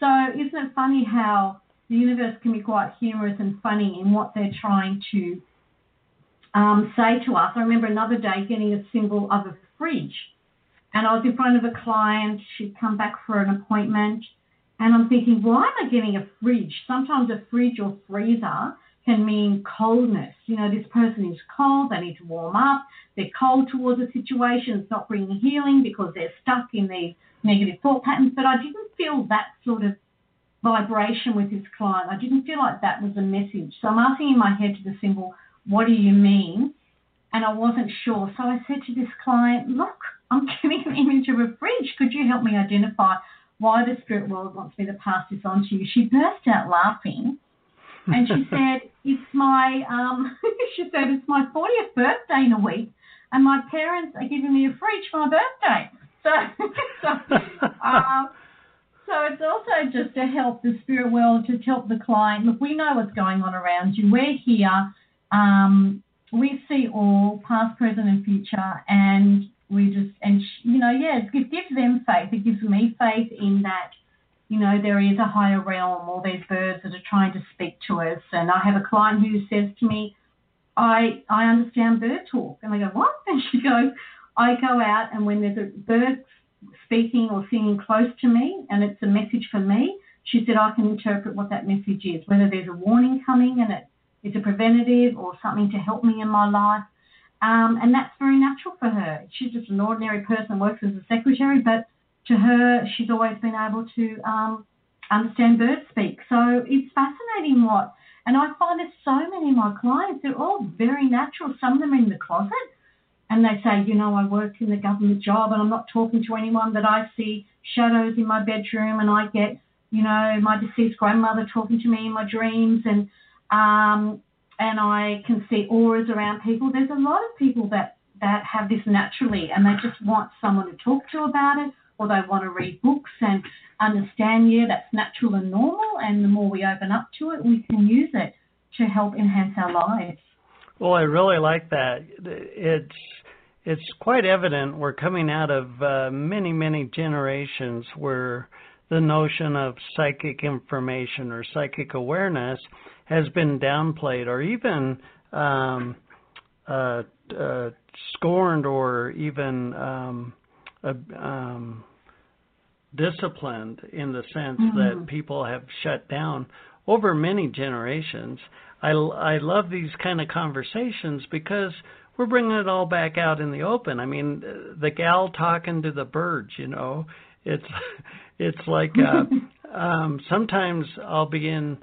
So isn't it funny how the universe can be quite humorous and funny in what they're trying to um, say to us? I remember another day getting a symbol of a fridge. And I was in front of a client. She'd come back for an appointment. And I'm thinking, why am I getting a fridge? Sometimes a fridge or freezer can mean coldness. You know, this person is cold, they need to warm up, they're cold towards a situation, it's not bringing healing because they're stuck in these negative thought patterns. But I didn't feel that sort of vibration with this client. I didn't feel like that was a message. So I'm asking in my head to the symbol, what do you mean? And I wasn't sure. So I said to this client, look, I'm getting an image of a fridge. Could you help me identify why the spirit world wants me to pass this on to you? She burst out laughing and she said, it's my, um, she said, it's my 40th birthday in a week and my parents are giving me a fridge for my birthday. So, so, uh, so it's also just to help the spirit world, to help the client. Look, we know what's going on around you. We're here. Um, we see all, past, present, and future, and we just, and know, yeah, it gives them faith. It gives me faith in that, you know, there is a higher realm, or there's birds that are trying to speak to us. And I have a client who says to me, I I understand bird talk, and I go, what? And she goes, I go out, and when there's a bird speaking or singing close to me, and it's a message for me, she said I can interpret what that message is, whether there's a warning coming and it, it's a preventative or something to help me in my life. Um, and that's very natural for her. She's just an ordinary person, works as a secretary, but to her, she's always been able to um, understand bird speak. So it's fascinating what, and I find there's so many of my clients, they're all very natural. Some of them are in the closet and they say, you know, I work in the government job and I'm not talking to anyone, but I see shadows in my bedroom and I get, you know, my deceased grandmother talking to me in my dreams and um, and I can see auras around people. There's a lot of people that that have this naturally and they just want someone to talk to about it or they want to read books and understand, yeah, that's natural and normal and the more we open up to it, we can use it to help enhance our lives. Well, I really like that. It's it's quite evident we're coming out of uh, many, many generations where the notion of psychic information or psychic awareness has been downplayed or even um, uh, uh, scorned or even um, um, disciplined in the sense mm-hmm. that people have shut down over many generations. I, I love these kind of conversations because we're bringing it all back out in the open. I mean, the gal talking to the birds, you know, it's it's like uh, um, sometimes I'll be in,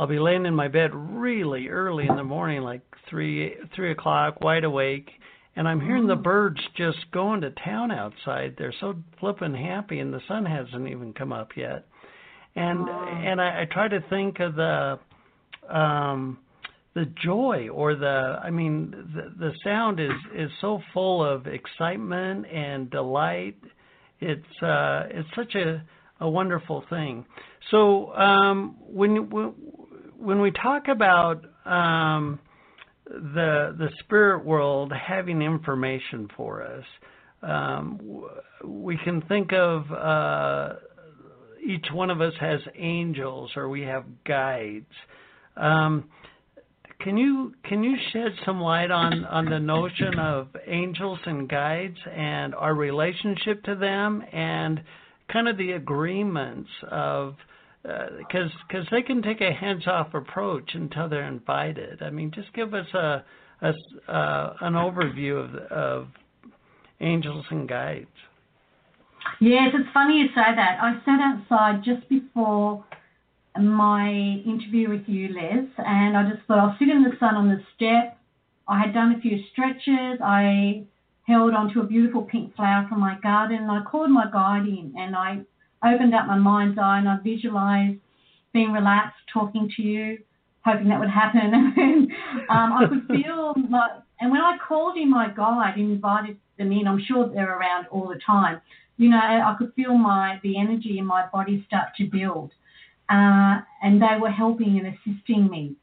I'll be laying in my bed really early in the morning, like three three o'clock, wide awake, and I'm hearing the birds just going to town outside. They're so flippin' happy, and the sun hasn't even come up yet. And and I, I try to think of the um the joy or the I mean the the sound is is so full of excitement and delight. It's uh it's such a a wonderful thing. So um when when we talk about um the the spirit world having information for us, um, we can think of uh, each one of us has angels or we have guides. Um, can you can you shed some light on on the notion of angels and guides and our relationship to them and kind of the agreements of because uh, because they can take a hands off approach until they're invited. I mean, just give us a, a uh, an overview of of angels and guides. Yes, it's funny you say that. I sat outside just before my interview with you, Les, and I just thought I'll sit in the sun on the step. I had done a few stretches. I held onto a beautiful pink flower from my garden and I called my guide in and I opened up my mind's eye and I visualized being relaxed, talking to you, hoping that would happen. and um, I could feel like, and when I called in my guide invited them in, I'm sure they're around all the time. You know, I could feel my the energy in my body start to build uh, and they were helping and assisting me.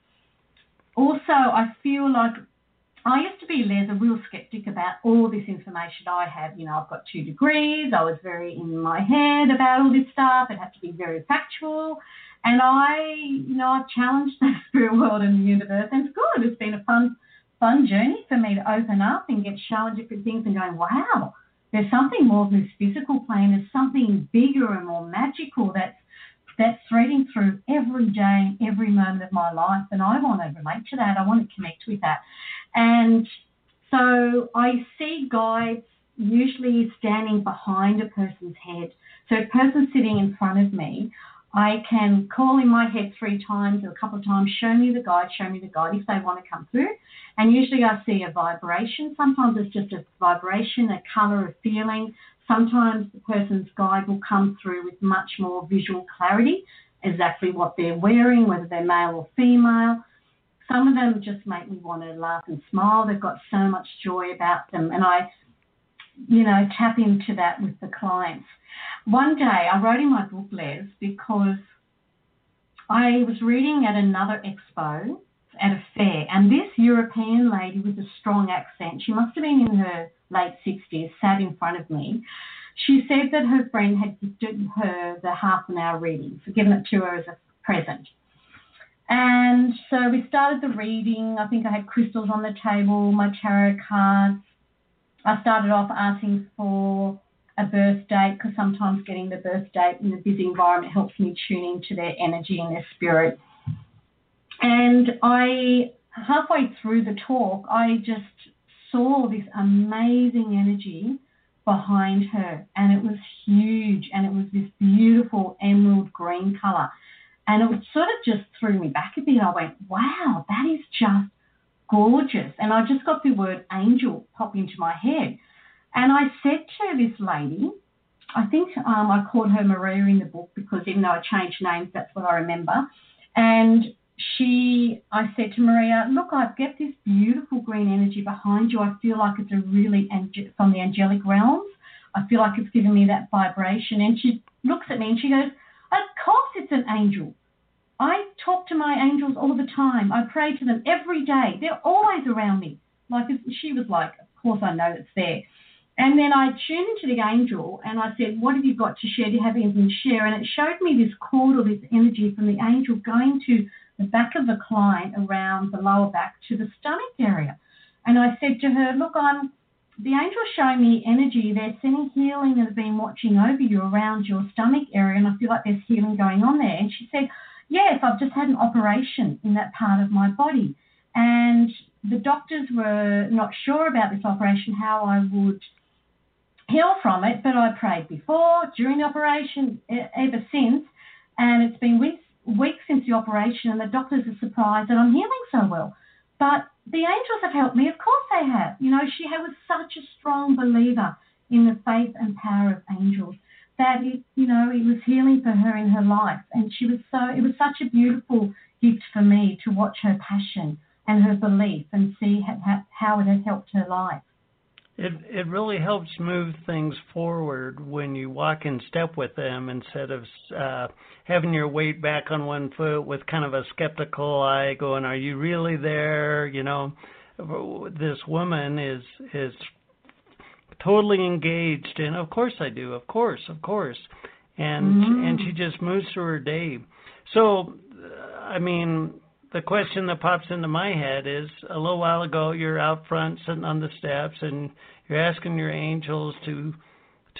Also, I feel like I used to be, Les, a real skeptic about all this information I have. You know, I've got two degrees. I was very in my head about all this stuff. It had to be very factual. And I, you know, I've challenged the spirit world and the universe, and it's good. It's been a fun, fun journey for me to open up and get shown different things and going, wow, there's something more than this physical plane. There's something bigger and more magical that's that's threading through every day, every moment of my life. And I want to relate to that. I want to connect with that. And so I see guides usually standing behind a person's head. So a person sitting in front of me, I can call in my head three times or a couple of times, show me the guide, show me the guide if they want to come through. And usually I see a vibration. Sometimes it's just a vibration, a color, a feeling. Sometimes the person's guide will come through with much more visual clarity, exactly what they're wearing, whether they're male or female. Some of them just make me want to laugh and smile. They've got so much joy about them. And I, you know, tap into that with the clients. One day I wrote in my book, Les, because I was reading at another expo at a fair, and this European lady with a strong accent, she must have been in her late 60s, sat in front of me. She said that her friend had gifted her the half an hour reading, so given it to her as a present. And so we started the reading. I think I had crystals on the table, my tarot cards. I started off asking for a birth date because sometimes getting the birth date in a busy environment helps me tune into their energy and their spirit. And I, halfway through the talk, I just saw this amazing energy behind her, and it was huge, and it was this beautiful emerald green color. And it sort of just threw me back a bit. I went, wow, that is just gorgeous. And I just got the word angel pop into my head. And I said to this lady, I think um, I called her Maria in the book because even though I changed names, that's what I remember. And she, I said to Maria, look, I've got this beautiful green energy behind you. I feel like it's a really from the angelic realms. I feel like it's giving me that vibration. And she looks at me and she goes, of course it's an angel. I talk to my angels all the time. I pray to them every day. They're always around me. Like she was like, of course I know it's there. And then I tuned into the angel and I said, What have you got to share? Do you have anything to share? And it showed me this cord or this energy from the angel going to the back of the client around the lower back to the stomach area. And I said to her, Look, I'm the angel showing me energy. They're sending healing and have been watching over you around your stomach area. And I feel like there's healing going on there. And she said, Yes, I've just had an operation in that part of my body. And the doctors were not sure about this operation, how I would heal from it, but I prayed before, during the operation, ever since, and it's been weeks, weeks since the operation, and the doctors are surprised that I'm healing so well. But the angels have helped me. Of course they have. You know, she was such a strong believer in the faith and power of angels that it, you know, it was healing for her in her life, and she was so. It was such a beautiful gift for me to watch her passion and her belief and see how, how it had helped her life. It it really helps move things forward when you walk in step with them instead of uh, having your weight back on one foot with kind of a skeptical eye, going, "Are you really there?" You know, this woman is is totally engaged, and of course I do, of course, of course, and mm-hmm. and she just moves through her day. So, I mean, the question that pops into my head is a little while ago you're out front sitting on the steps and you're asking your angels to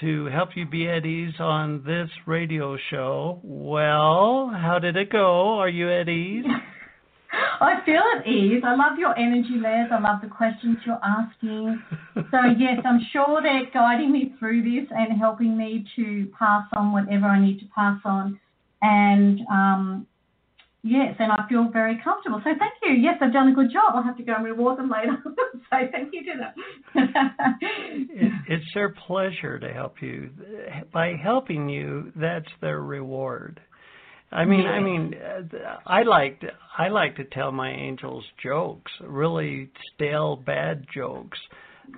to help you be at ease on this radio show. Well, how did it go? Are you at ease? I feel at ease. I love your energy, Les. I love the questions you're asking. So, yes, I'm sure they're guiding me through this and helping me to pass on whatever I need to pass on. And um, Yes, and I feel very comfortable. So thank you. Yes, I've done a good job. I'll have to go and reward them later. so thank you to them. it, it's their pleasure to help you. By helping you, that's their reward. I mean, yes. I mean, I like to, I like to tell my angels jokes, really stale, bad jokes.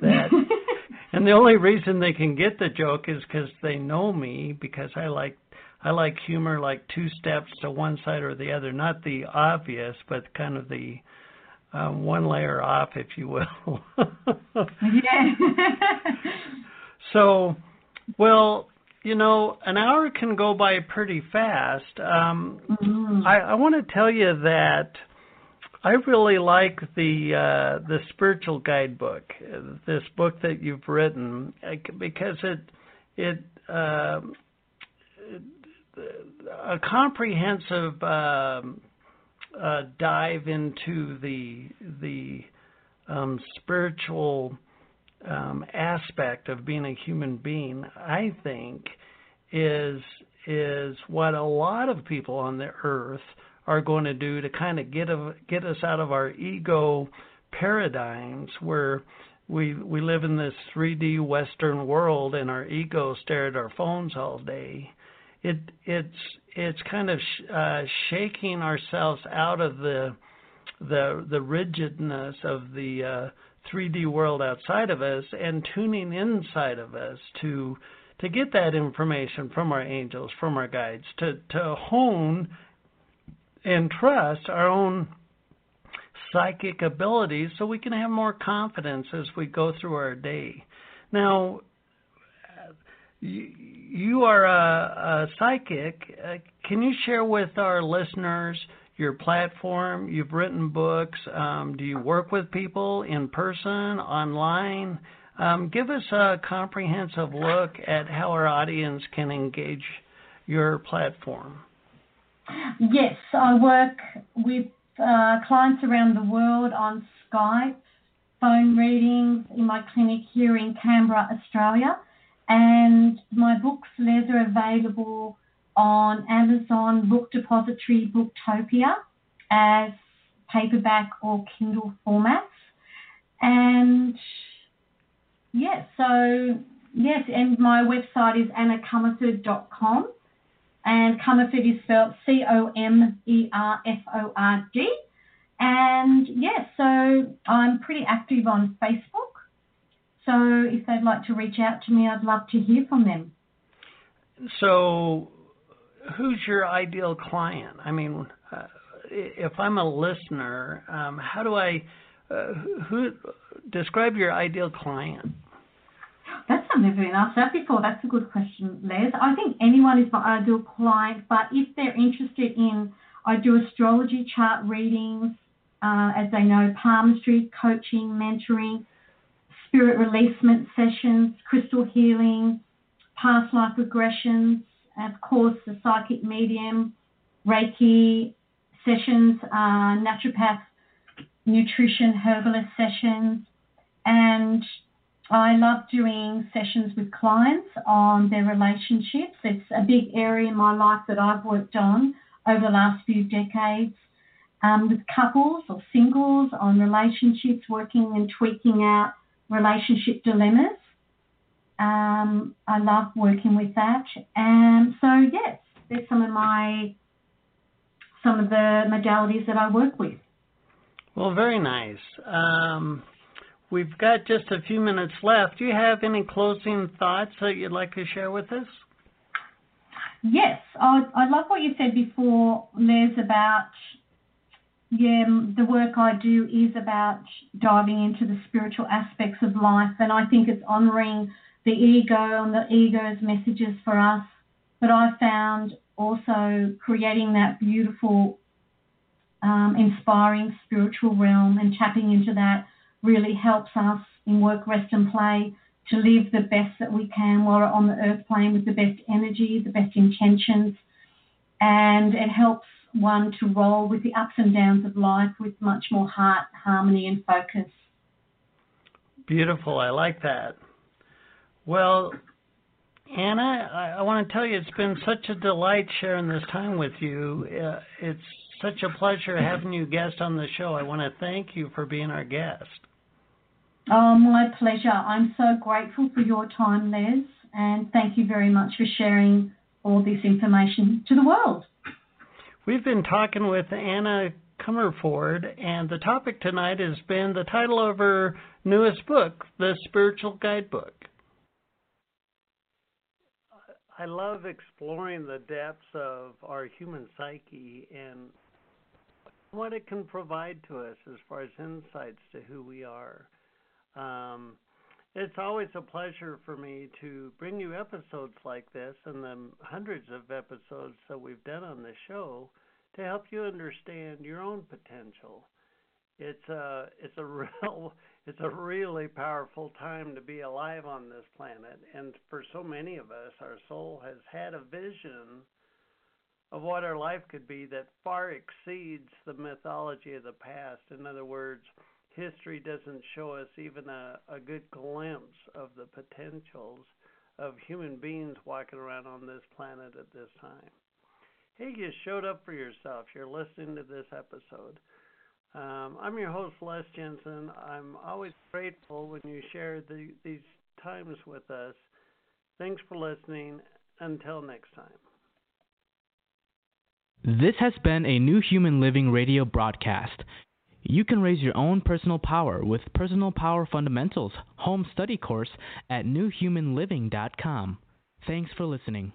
That, and the only reason they can get the joke is because they know me, because I like I like humor like two steps to one side or the other, not the obvious, but kind of the um, one layer off, if you will. yeah. so, well, you know, an hour can go by pretty fast. Um, mm-hmm. I, I want to tell you that I really like the uh, the spiritual guidebook, this book that you've written, because it it. Uh, a comprehensive um, uh, dive into the the um, spiritual um, aspect of being a human being, I think, is is what a lot of people on the earth are going to do to kind of get a, get us out of our ego paradigms where we we live in this 3D Western world and our ego stare at our phones all day. It it's it's kind of sh- uh, shaking ourselves out of the the the rigidness of the uh, 3D world outside of us and tuning inside of us to to get that information from our angels, from our guides, to to hone and trust our own psychic abilities so we can have more confidence as we go through our day. Now, you are a, a psychic. Uh, can you share with our listeners your platform? You've written books. Um, do you work with people in person, online? Um, give us a comprehensive look at how our audience can engage your platform. Yes, I work with uh, clients around the world on Skype, phone readings in my clinic here in Canberra, Australia. And my books, Les, are available on Amazon Book Depository Booktopia as paperback or Kindle formats. And yes, so yes, and my website is annacomerford.com and Comerford is spelled C O M E R F O R D. And yes, so I'm pretty active on Facebook. So if they'd like to reach out to me, I'd love to hear from them. So, who's your ideal client? I mean, uh, if I'm a listener, um, how do I? Uh, who describe your ideal client? That's something I've never been asked that before. That's a good question, Les. I think anyone is my ideal client, but if they're interested in, I do astrology chart readings, uh, as they know, palmistry, coaching, mentoring, spirit releasement sessions, crystal healing, past life regressions, of course the psychic medium, Reiki sessions, uh, naturopath, nutrition, herbalist sessions, and I love doing sessions with clients on their relationships. It's a big area in my life that I've worked on over the last few decades um, with couples or singles on relationships, working and tweaking out relationship dilemmas. Um, I love working with that. And so, yes, there's some of my some of the modalities that I work with. Well, very nice. Um, We've got just a few minutes left. Do you have any closing thoughts that you'd like to share with us? Yes, I, I love what you said before, Les, about yeah, the work I do is about diving into the spiritual aspects of life, and I think it's honouring the ego and the ego's messages for us. But I found also creating that beautiful, um, inspiring spiritual realm and tapping into that really helps us in work, rest, and play to live the best that we can while we're on the earth plane with the best energy, the best intentions, and it helps one to roll with the ups and downs of life with much more heart, harmony, and focus. Beautiful. I like that. Well, Anna, I, I want to tell you it's been such a delight sharing this time with you. Uh, it's such a pleasure having you guest on the show. I want to thank you for being our guest. Oh, my pleasure. I'm so grateful for your time, Les, and thank you very much for sharing all this information to the world. We've been talking with Anna Comerford, and the topic tonight has been the title of her newest book, The Spiritual Guidebook. I love exploring the depths of our human psyche and what it can provide to us as far as insights to who we are. Um, it's always a pleasure for me to bring you episodes like this and the hundreds of episodes that we've done on the show to help you understand your own potential. It's a it's a real it's a really powerful time to be alive on this planet and for so many of us our soul has had a vision of what our life could be that far exceeds the mythology of the past. In other words, history doesn't show us even a, a good glimpse of the potentials of human beings walking around on this planet at this time. Hey, you showed up for yourself. You're listening to this episode. Um, I'm your host, Les Jensen. I'm always grateful when you share the, these times with us. Thanks for listening. Until next time. This has been a New Human Living radio broadcast. You can raise your own personal power with Personal Power Fundamentals home study course at newhumanliving.com. Thanks for listening.